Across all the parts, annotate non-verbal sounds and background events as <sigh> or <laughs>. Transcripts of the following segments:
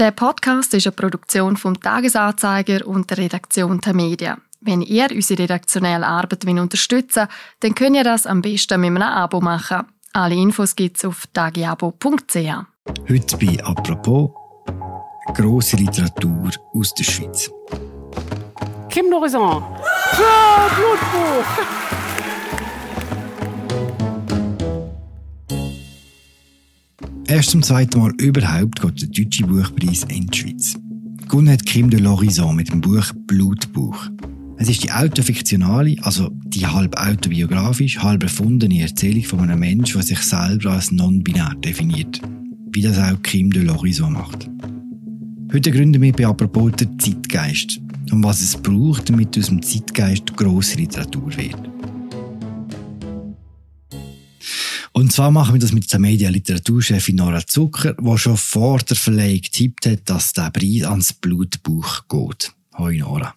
Der Podcast ist eine Produktion vom Tagesanzeiger und der Redaktion der Medien. Wenn ihr unsere redaktionelle Arbeit unterstützen wollt, dann könnt ihr das am besten mit einem Abo machen. Alle Infos gibt es auf tagiabo.ch. Heute bei «Apropos» grosse Literatur aus der Schweiz. Kim Norizon. Ja, Blutbuch. Erst zum zweiten Mal überhaupt geht der Deutsche Buchpreis in die Schweiz. Gewonnen hat Kim de l'Horizon mit dem Buch Blutbuch. Es ist die autofiktionale, also die halb autobiografisch, halb erfundene Erzählung von einem Menschen, der sich selber als non-binär definiert. Wie das auch Kim de l'Horizon macht. Heute gründen wir bei apropos den Zeitgeist und was es braucht, damit aus dem Zeitgeist grosse Literatur wird. Und zwar machen wir das mit der Media-Literaturchefin Nora Zucker, die schon vor der Verleihung getippt hat, dass der Preis ans Blutbuch geht. Hoi Nora.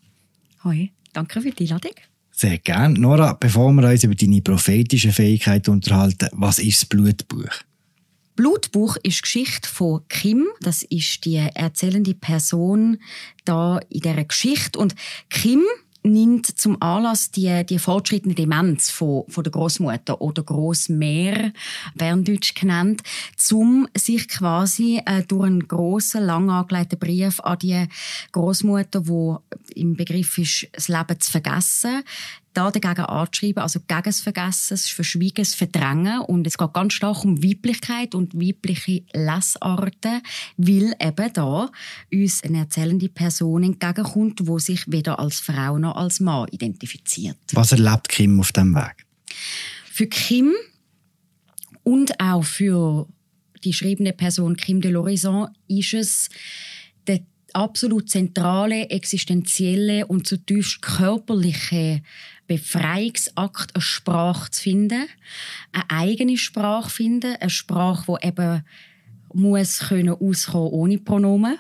Hoi, danke für die Einladung. Sehr gerne. Nora, bevor wir uns über deine prophetische Fähigkeit unterhalten, was ist das Blutbuch? Blutbuch ist die Geschichte von Kim. Das ist die erzählende Person da in dieser Geschichte. Und Kim nimmt zum Anlass die, die fortschrittende Demenz von, von der Großmutter oder Großmehr, Berndeutsch genannt, zum sich quasi äh, durch einen grossen, lang angelegten Brief an die Großmutter, wo im Begriff ist, das Leben zu vergessen, da dagegen anzuschreiben, also gegen das Vergessen, das Verschwiegen, das Verdrängen. Und es geht ganz stark um Weiblichkeit und weibliche Lesarten, weil eben da uns eine erzählende Person entgegenkommt, wo sich weder als Frau noch als Mann identifiziert. Was erlebt Kim auf dem Weg? Für Kim und auch für die schreibende Person Kim de l'Horizon ist es der absolut zentrale, existenzielle und zutiefst körperliche Befreiungsakt, eine Sprache zu finden, eine eigene Sprache zu finden, eine Sprache, die eben muss können auskommen ohne Pronomen.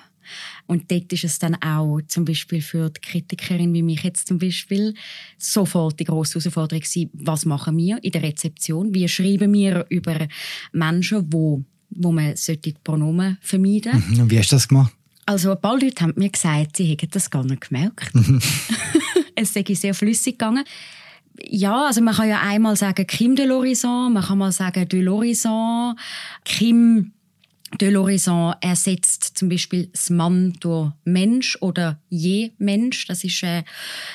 Und dort ist es dann auch zum Beispiel für die Kritikerin wie mich jetzt zum Beispiel sofort die grosse Herausforderung gewesen, was machen wir in der Rezeption? Wie schreiben wir über Menschen, wo, wo man die Pronomen vermeiden sollte? Mhm. Wie hast du das gemacht? Also ein paar Leute haben mir gesagt, sie hätten das gar nicht gemerkt. <laughs> es sei sehr flüssig gegangen. Ja, also man kann ja einmal sagen Kim de l'Horizon, man kann mal sagen de l'Horizon. Kim de l'Horizon ersetzt zum Beispiel das Mann durch Mensch oder je Mensch. Das ist äh,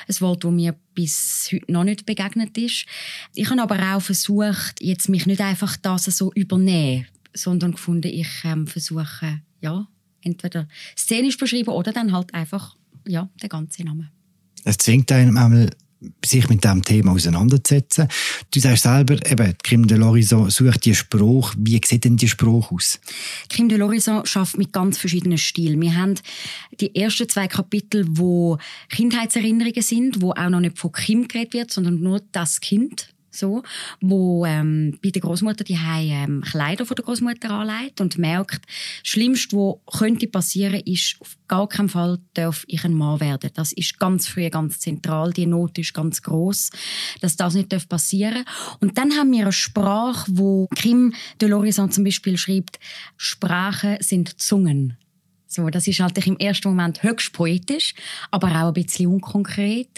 ein Wort, das mir bis heute noch nicht begegnet ist. Ich habe aber auch versucht, jetzt mich nicht einfach das so übernehmen, sondern gefunden, ich ähm, versuche, ja, entweder szenisch beschreiben oder dann halt einfach, ja, der ganze Name. Es zwingt einem einmal, sich mit diesem Thema auseinanderzusetzen. Du sagst selber, eben, Kim de l'Horizon sucht die Spruch. Wie sieht denn die Spruch aus? Kim de l'Horizon schafft mit ganz verschiedenen Stilen. Wir haben die ersten zwei Kapitel, wo Kindheitserinnerungen sind, wo auch noch nicht von Kim geredet wird, sondern nur das Kind so, wo ähm, bei der Großmutter die ähm, Kleider von der Großmutter anlegt und merkt, das Schlimmste, was könnte passieren, ist auf gar keinen Fall darf ich ein Mann werden. Das ist ganz früh ganz zentral. Die Not ist ganz groß, dass das nicht passieren darf Und dann haben wir eine Sprache, wo Kim de l'Horizon zum Beispiel schreibt: Sprachen sind Zungen. So, das ist halt im ersten Moment höchst poetisch, aber auch ein bisschen unkonkret.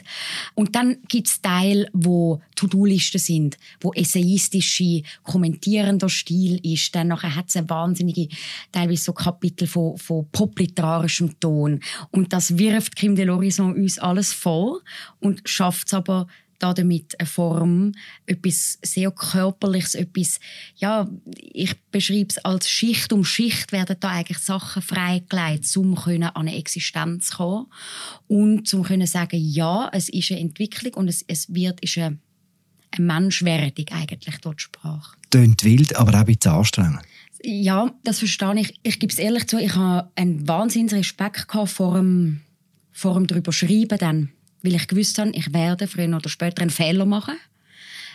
Und dann gibt's Teile, wo To-Do-Listen sind, wo essayistische, kommentierender Stil ist. Dann nachher hat's eine wahnsinnige, teilweise so Kapitel von, von popliterarischem Ton. Und das wirft Kim de l'Horizon uns alles vor und schafft's aber damit eine Form, etwas sehr Körperliches, etwas, ja, ich beschreibe es als Schicht um Schicht werden da eigentlich Sachen freigelegt, um an eine Existenz zu kommen und zum können sagen, ja, es ist eine Entwicklung und es, es wird, ist eine, eine Menschwerdung eigentlich dort Sprache. Tönt wild, aber auch ein bisschen anstrengend. Ja, das verstehe ich. Ich gebe es ehrlich zu, ich habe einen wahnsinnigen Respekt vor dem, vor dem darüber schreiben dann weil ich gewusst habe, ich werde früher oder später einen Fehler machen.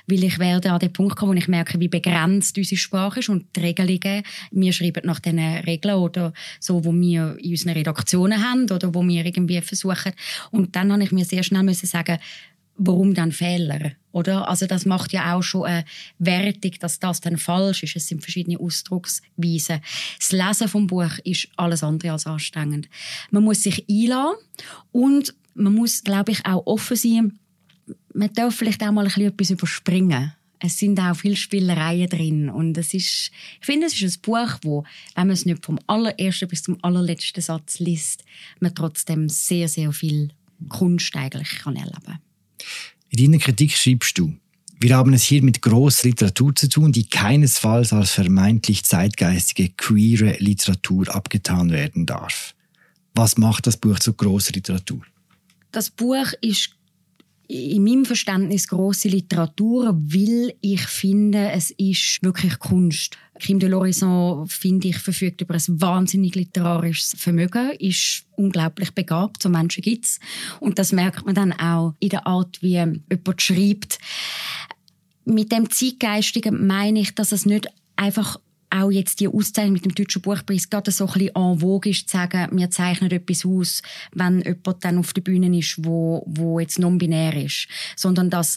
Weil ich werde an den Punkt kommen, wo ich merke, wie begrenzt unsere Sprache ist und die Regelungen, wir schreiben nach diesen Regeln oder so, wo wir in unseren Redaktionen haben oder wo wir irgendwie versuchen. Und dann habe ich mir sehr schnell müssen sagen, warum dann Fehler? Oder? Also das macht ja auch schon eine Wertung, dass das dann falsch ist. Es sind verschiedene Ausdrucksweisen. Das Lesen vom Buch ist alles andere als anstrengend. Man muss sich einladen und man muss, glaube ich, auch offen sein. Man darf vielleicht auch mal ein bisschen etwas überspringen. Es sind auch viele Spielereien drin und es ist, ich finde, es ist ein Buch, wo, wenn man es nicht vom allerersten bis zum allerletzten Satz liest, man trotzdem sehr, sehr viel Kunst eigentlich kann erleben. In deiner Kritik schreibst du, wir haben es hier mit grosser Literatur zu tun, die keinesfalls als vermeintlich zeitgeistige queere Literatur abgetan werden darf. Was macht das Buch zu grosser Literatur? Das Buch ist in meinem Verständnis große Literatur, weil ich finde, es ist wirklich Kunst. Kim de l'Horizon, finde ich, verfügt über ein wahnsinnig literarisches Vermögen, ist unglaublich begabt, so Menschen gibt's. Und das merkt man dann auch in der Art, wie jemand schreibt. Mit dem Zeitgeistigen meine ich, dass es nicht einfach auch jetzt die Auszeichnung mit dem Deutschen Buchpreis gerade so ein bisschen en vogue ist, zu sagen, wir zeichnen etwas aus, wenn jemand dann auf der Bühne ist, wo, wo jetzt non-binär ist. Sondern dass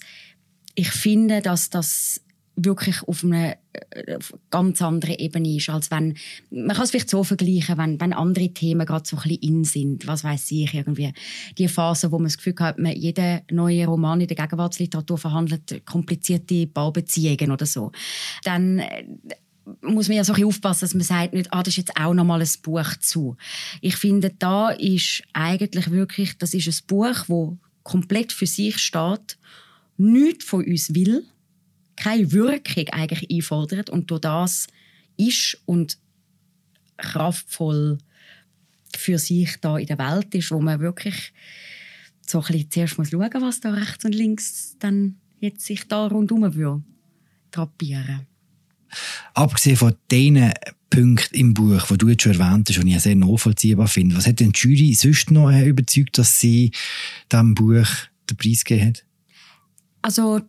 ich finde, dass das wirklich auf einer äh, ganz anderen Ebene ist, als wenn, man kann es vielleicht so vergleichen, wenn, wenn andere Themen gerade so ein bisschen in sind, was weiß ich, irgendwie die Phase, wo man das Gefühl hat, man jeder neue Roman in der Gegenwartsliteratur verhandelt komplizierte Baubeziehungen oder so. Dann äh, muss man ja so ein aufpassen, dass man sagt nicht, ah, das ist jetzt auch noch mal ein Buch zu. Ich finde, da ist eigentlich wirklich, das ist ein Buch, wo komplett für sich steht, nichts von uns will, keine Wirkung eigentlich einfordert und durch das ist und kraftvoll für sich da in der Welt ist, wo man wirklich so ein bisschen zuerst muss schauen, was da rechts und links dann jetzt sich da rundherum will. Abgesehen von den Punkten im Buch, die du jetzt schon erwähnt hast und ich sehr nachvollziehbar finde, was hat denn die Jury sonst noch äh, überzeugt, dass sie diesem Buch den Preis gegeben hat? Also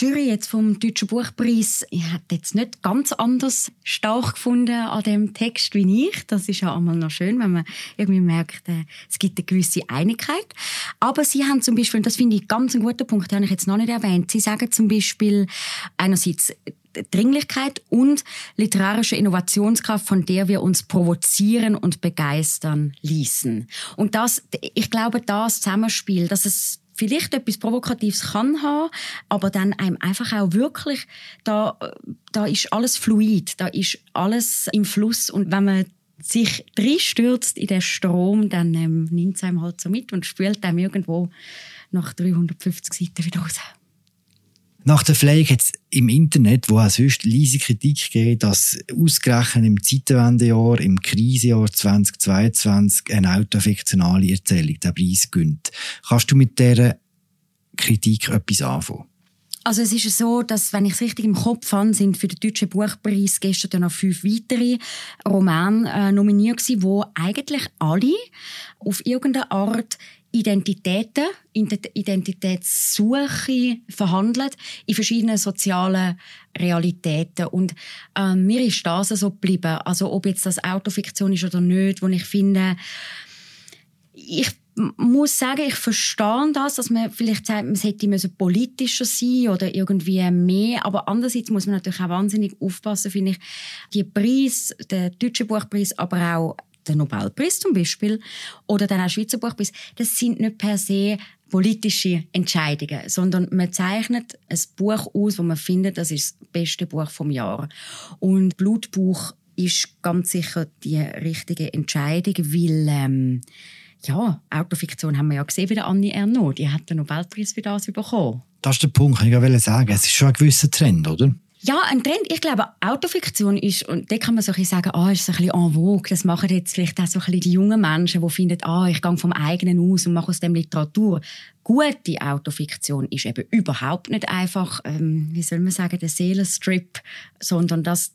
Jury jetzt vom Deutschen Buchpreis hat jetzt nicht ganz anders stark gefunden an dem Text wie ich. Das ist ja einmal noch schön, wenn man irgendwie merkt, äh, es gibt eine gewisse Einigkeit. Aber sie haben zum Beispiel, das finde ich ganz ein guter Punkt, den habe ich jetzt noch nicht erwähnt, sie sagen zum Beispiel einerseits Dringlichkeit und literarische Innovationskraft, von der wir uns provozieren und begeistern ließen. Und das, ich glaube, das Zusammenspiel, dass es vielleicht etwas Provokatives kann haben, aber dann einem einfach auch wirklich, da, da ist alles fluid, da ist alles im Fluss und wenn man sich stürzt in den Strom, dann ähm, nimmt es einem halt so mit und spült einem irgendwo nach 350 Seiten wieder raus. Nach der Pflege hat es im Internet, wo auch sonst leise Kritik gegeben, dass ausgerechnet im Zeitenwendejahr, im Krisenjahr 2022, eine autofiktionale Erzählung den Preis gönnt. Kannst du mit dieser Kritik etwas anfangen? Also es ist so, dass, wenn ich es richtig im Kopf habe, sind für den Deutschen Buchpreis gestern noch fünf weitere Romane äh, nominiert gewesen, wo eigentlich alle auf irgendeine Art Identitäten, Identitätssuche verhandelt in verschiedenen sozialen Realitäten. Und äh, mir ist das so geblieben. Also ob jetzt das Autofiktion ist oder nicht, wo ich finde, ich muss sagen, ich verstehe das, dass man vielleicht sagt, man hätte politischer sein oder irgendwie mehr. Aber andererseits muss man natürlich auch wahnsinnig aufpassen, finde ich, die Preis, der deutsche Buchpreis, aber auch der Nobelpreis zum Beispiel oder dann auch Schweizer Buchpreis, das sind nicht per se politische Entscheidungen, sondern man zeichnet ein Buch aus, wo man findet, das ist das beste Buch vom Jahr. Und Blutbuch ist ganz sicher die richtige Entscheidung, weil ähm, ja, Autofiktion haben wir ja gesehen bei der Annie Ernaux, die hat den Nobelpreis für das bekommen. Das ist der Punkt, kann ich sagen. Es ist schon ein gewisser Trend, oder? Ja, ein Trend. Ich glaube, Autofiktion ist, und da kann man so ein bisschen sagen, ah, ist ein bisschen en vogue. Das machen jetzt vielleicht auch so ein bisschen die jungen Menschen, die finden, ah, ich gehe vom eigenen aus und mache aus dem Literatur. Gute Autofiktion ist eben überhaupt nicht einfach, ähm, wie soll man sagen, der Seelenstrip, sondern das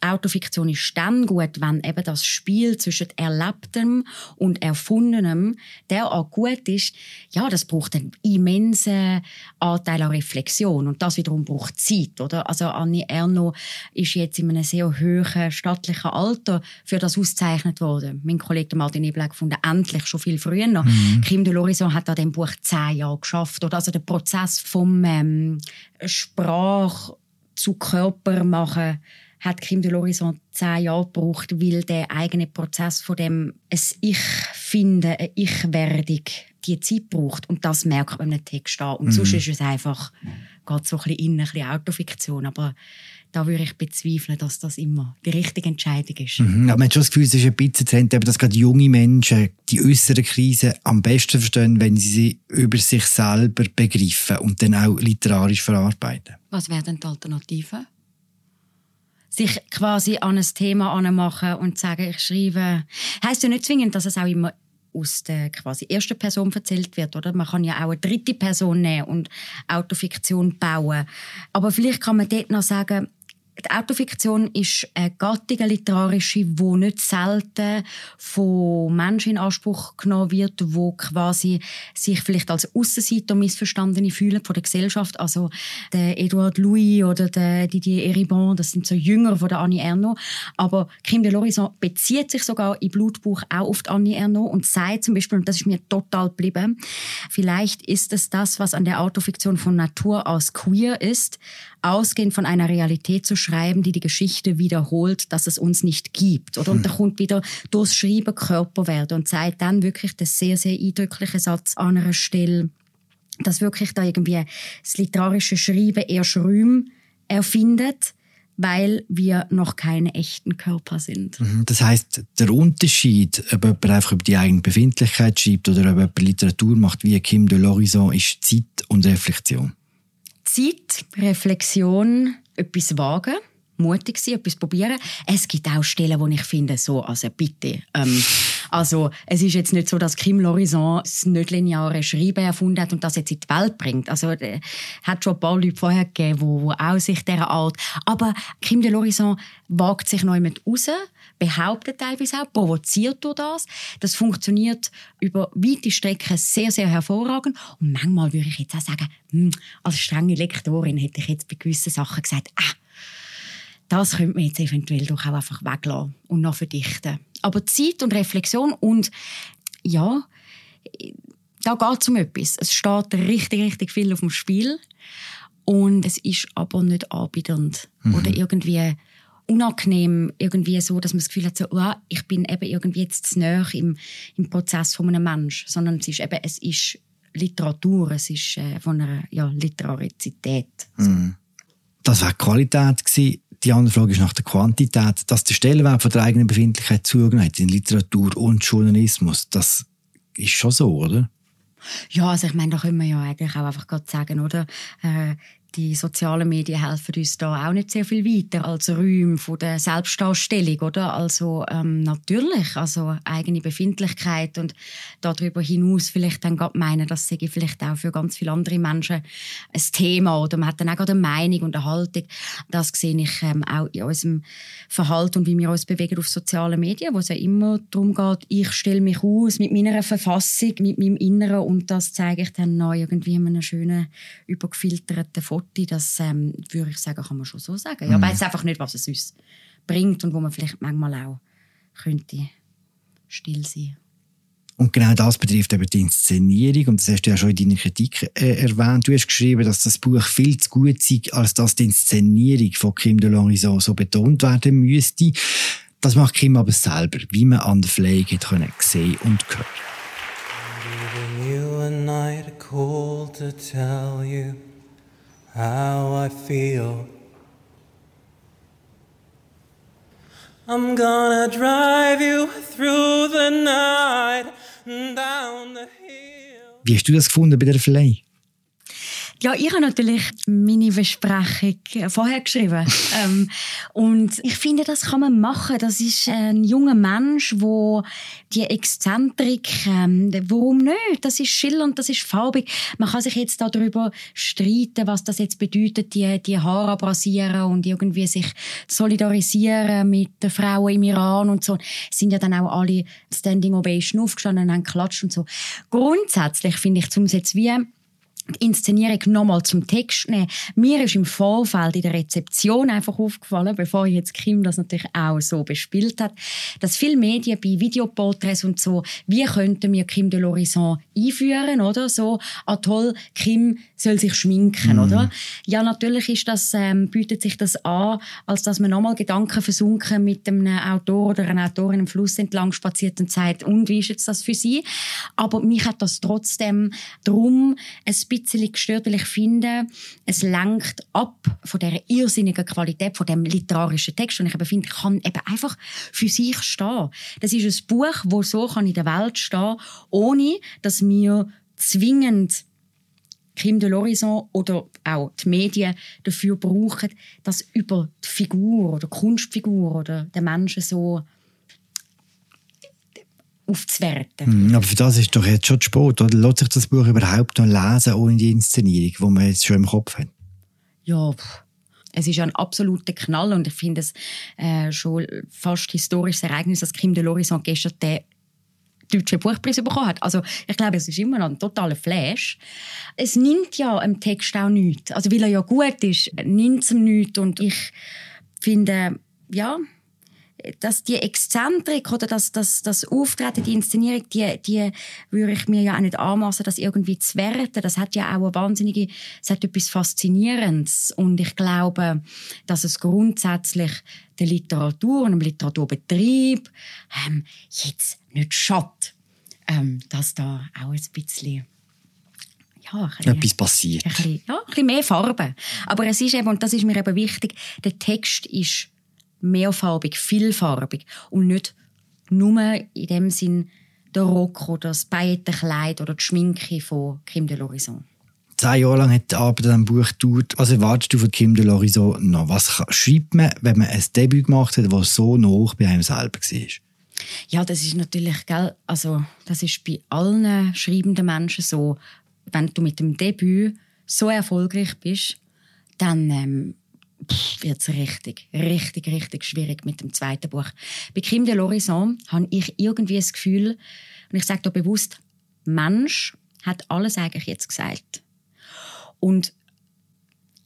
Autofiktion ist dann gut, wenn eben das Spiel zwischen Erlebtem und Erfundenem derart gut ist, ja, das braucht einen immensen Anteil an Reflexion und das wiederum braucht Zeit, oder? Also Annie Erno ist jetzt in einem sehr hohen stattlichen Alter für das ausgezeichnet worden. Mein Kollege Martin Ebel hat gefunden, endlich, schon viel früher noch. Mhm. Kim de Lorison hat an dem Buch zehn Jahre geschafft, oder? Also der Prozess vom ähm, Sprach zu Körper machen hat Kim de l'Horizon zehn Jahre gebraucht, weil der eigene Prozess von dem es Ich finden, eine Ich-Werdung, die Zeit braucht. Und das merkt man im Text an. Und mhm. sonst ist es einfach, geht so ein bisschen in, ein bisschen Autofiktion. Aber da würde ich bezweifeln, dass das immer die richtige Entscheidung ist. Mhm. Aber man hat schon das Gefühl, es ist ein bisschen Trend, dass gerade junge Menschen die äußeren Krisen am besten verstehen, wenn sie sie über sich selber begreifen und dann auch literarisch verarbeiten. Was wären denn die Alternativen? Sich quasi an ein Thema anmachen und sagen, ich schreibe. Heißt ja nicht zwingend, dass es auch immer aus der quasi ersten Person erzählt wird, oder? Man kann ja auch eine dritte Person nehmen und Autofiktion bauen. Aber vielleicht kann man dort noch sagen, die Autofiktion ist eine Gattung, eine literarische, die nicht selten von Menschen in Anspruch genommen wird, die quasi sich vielleicht als Aussenseiter Missverstandene fühlen von der Gesellschaft. Also der Edouard Louis oder der Didier Eribon, das sind so Jünger von der Annie Ernaux. Aber Kim de l'Horizon bezieht sich sogar im Blutbuch auch auf die Annie Ernaux und sagt zum Beispiel, und das ist mir total geblieben, vielleicht ist es das, was an der Autofiktion von Natur aus queer ist, ausgehend von einer Realität zu schreiben, die die Geschichte wiederholt, dass es uns nicht gibt. Oder? Und da hm. kommt wieder durchs Schreiben Körper werden und zeigt dann wirklich den sehr, sehr eindrücklichen Satz an einer Stelle, dass wirklich da irgendwie das literarische Schreiben erst Räume erfindet, weil wir noch keine echten Körper sind. Mhm. Das heißt, der Unterschied, ob jemand einfach über die eigene Befindlichkeit schreibt oder ob jemand Literatur macht, wie Kim de l'Horizon, ist Zeit und Reflexion. Zeit, Reflexion, etwas wagen, mutig sein, etwas probieren. Es gibt auch Stellen, wo ich finde, so, also bitte. Ähm, also es ist jetzt nicht so, dass Kim Lorison das nicht lineare Schreiben erfunden hat und das jetzt in die Welt bringt. Also äh, hat schon ein paar Leute vorher gegeben, wo, wo auch sich dieser Art. Aber Kim de Lorison wagt sich neu mit raus, behauptet teilweise auch, provoziert durch das. Das funktioniert über weite Strecken sehr, sehr hervorragend. Und manchmal würde ich jetzt auch sagen, hm, als strenge Lektorin hätte ich jetzt bei gewissen Sachen gesagt, ah, das könnte man jetzt eventuell doch auch einfach weglassen und noch verdichten. Aber Zeit und Reflexion und ja, da geht es um etwas. Es steht richtig, richtig viel auf dem Spiel und es ist aber nicht anbietend mhm. oder irgendwie unangenehm, irgendwie so, dass man das Gefühl hat, so, oh, ich bin eben irgendwie jetzt zu nahe im, im Prozess von einem Menschen, sondern es ist eben, es ist Literatur, es ist äh, von einer ja, Literarizität. So. Mhm. Das war Qualität gewesen. Die andere Frage ist nach der Quantität. Dass der Stellenwert von der eigenen Befindlichkeit zugenommen hat in Literatur und Journalismus, das ist schon so, oder? Ja, also ich meine, da können wir ja eigentlich auch einfach gerade sagen, oder? Äh, die sozialen Medien helfen uns da auch nicht sehr viel weiter als Räume von der Selbstdarstellung, oder? Also ähm, natürlich, also eigene Befindlichkeit und darüber hinaus vielleicht dann gerade meinen, das sei vielleicht auch für ganz viele andere Menschen ein Thema oder man hat dann auch gerade eine Meinung und eine Haltung. Das sehe ich ähm, auch in unserem Verhalten und wie wir uns bewegen auf sozialen Medien, wo es ja immer darum geht, ich stelle mich aus mit meiner Verfassung, mit meinem Inneren und das zeige ich dann neu irgendwie in einem schönen, übergefilterten Foto Foto, das ähm, würde ich sagen, kann man schon so sagen. Mhm. Ja, weiß einfach nicht, was es uns bringt und wo man vielleicht manchmal auch könnte still sein. Und genau das betrifft eben die Inszenierung. Und das hast du ja schon in deiner Kritik äh, erwähnt. Du hast geschrieben, dass das Buch viel zu gut sei, als dass die Inszenierung von Kim de Lorison so betont werden müsste. Das macht Kim aber selber, wie man an der Pflege hat können sehen und hören. How I feel. I'm gonna drive you through the night down the hill. Wie hast du das gefunden bei der Verleih? Ja, ich habe natürlich meine Besprechung vorher geschrieben. <laughs> ähm, und ich finde, das kann man machen. Das ist ein junger Mensch, wo die Exzentrik, ähm, warum nicht? Das ist schillernd, das ist farbig. Man kann sich jetzt darüber streiten, was das jetzt bedeutet, die, die Haare abrasieren und irgendwie sich solidarisieren mit den Frauen im Iran und so. Es sind ja dann auch alle Standing Ovation aufgestanden und haben geklatscht und so. Grundsätzlich finde ich, zum jetzt wie die Inszenierung nochmal zum Text nehmen. Mir ist im Vorfeld in der Rezeption einfach aufgefallen, bevor jetzt Kim das natürlich auch so bespielt hat, dass viele Medien bei Videoporträts und so, wie könnten wir Kim de l'Horizon einführen, oder? So, ah toll, Kim soll sich schminken, mm. oder? Ja, natürlich ist das, ähm, bietet sich das an, als dass man nochmal Gedanken versunken mit einem Autor oder einer Autorin im Fluss entlang spaziert und sagt, und wie ist jetzt das für sie? Aber mich hat das trotzdem drum ein bisschen bisschen gestört, weil ich finde, es lenkt ab von der irrsinnigen Qualität von dem literarischen Text und ich eben finde, kann eben einfach für sich stehen. Das ist ein Buch, wo so kann in der Welt stehen, ohne dass wir zwingend Kim de l'Horizon oder auch die Medien dafür brauchen, dass über die Figur oder die Kunstfigur oder den Menschen so aufzuwerten. Mhm, aber für das ist doch jetzt schon spät. Oder lässt sich das Buch überhaupt noch lesen, ohne die Inszenierung, die man jetzt schon im Kopf hat? Ja, es ist ein absoluter Knall und ich finde es äh, schon fast historisches Ereignis, dass Kim de l'Horizon gestern den deutschen Buchpreis bekommen hat. Also ich glaube, es ist immer noch ein totaler Flash. Es nimmt ja im Text auch nichts. Also weil er ja gut ist, nimmt es ihm nichts und ich finde, ja, dass die Exzentrik oder das, das, das Auftreten, die Inszenierung, die, die würde ich mir ja auch nicht anmassen, das irgendwie zu werten. Das hat ja auch eine wahnsinnige, es hat etwas Faszinierendes. Und ich glaube, dass es grundsätzlich der Literatur und dem Literaturbetrieb ähm, jetzt nicht schadet, ähm, dass da auch ein bisschen ja, ein bisschen, etwas passiert. Ein bisschen, ja, ein bisschen mehr Farbe. Aber es ist eben, und das ist mir eben wichtig, der Text ist mehrfarbig, vielfarbig und nicht nur in dem Sinn der Rock oder das Pailletenkleid oder die Schminke von Kim de l'Horizon. Zehn Jahre lang hat die Arbeit an diesem Buch gedauert. Was erwartest du von Kim de l'Horizon noch? Was schreibt man, wenn man ein Debüt gemacht hat, das so nah bei einem selber war? Ja, das ist natürlich, gell, also das ist bei allen schreibenden Menschen so, wenn du mit dem Debüt so erfolgreich bist, dann ähm, wird es richtig, richtig, richtig schwierig mit dem zweiten Buch. Bei Kim de l'Horizon habe ich irgendwie das Gefühl, und ich sage da bewusst, Mensch hat alles eigentlich jetzt gesagt. Und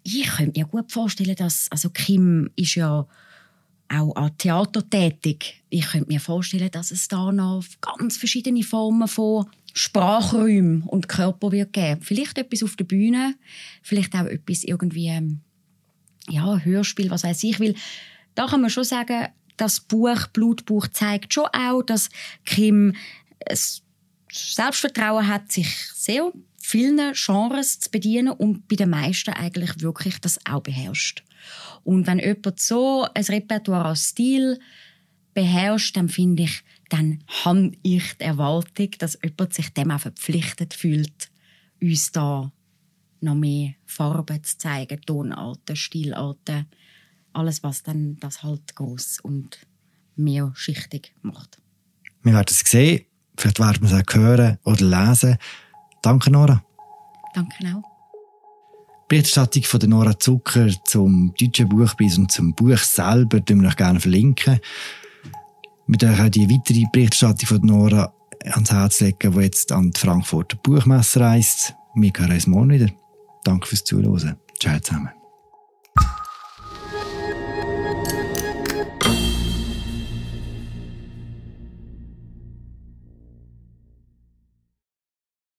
ich könnte mir gut vorstellen, dass, also Kim ist ja auch an Theater tätig. Ich könnte mir vorstellen, dass es da noch ganz verschiedene Formen von Sprachräumen und Körper wird geben. Vielleicht etwas auf der Bühne, vielleicht auch etwas irgendwie ähm, ja, Hörspiel, was weiß ich will. Da kann man schon sagen, das Buch Blutbuch zeigt schon auch, dass Kim Selbstvertrauen hat, sich sehr vielen Genres zu bedienen und bei den meisten eigentlich wirklich das auch beherrscht. Und wenn jemand so ein Repertoire als Stil beherrscht, dann finde ich, dann habe ich die Erwartung, dass jemand sich dem auch verpflichtet fühlt, uns da noch mehr Farben zu zeigen, Tonarten, Stilarten, alles, was dann das halt groß und mehrschichtig macht. Wir werden es sehen, vielleicht werden wir es auch hören oder lesen. Danke, Nora. Danke auch. Berichterstattung von der Nora Zucker zum deutschen Buchpreis und zum Buch selber verlinken wir euch gerne verlinken. Wir euch auch die weitere Berichterstattung von Nora ans Herz legen, die jetzt an die Frankfurter Buchmesse reist. Wir hören uns morgen wieder. Danke fürs Zuhören. Ciao zusammen.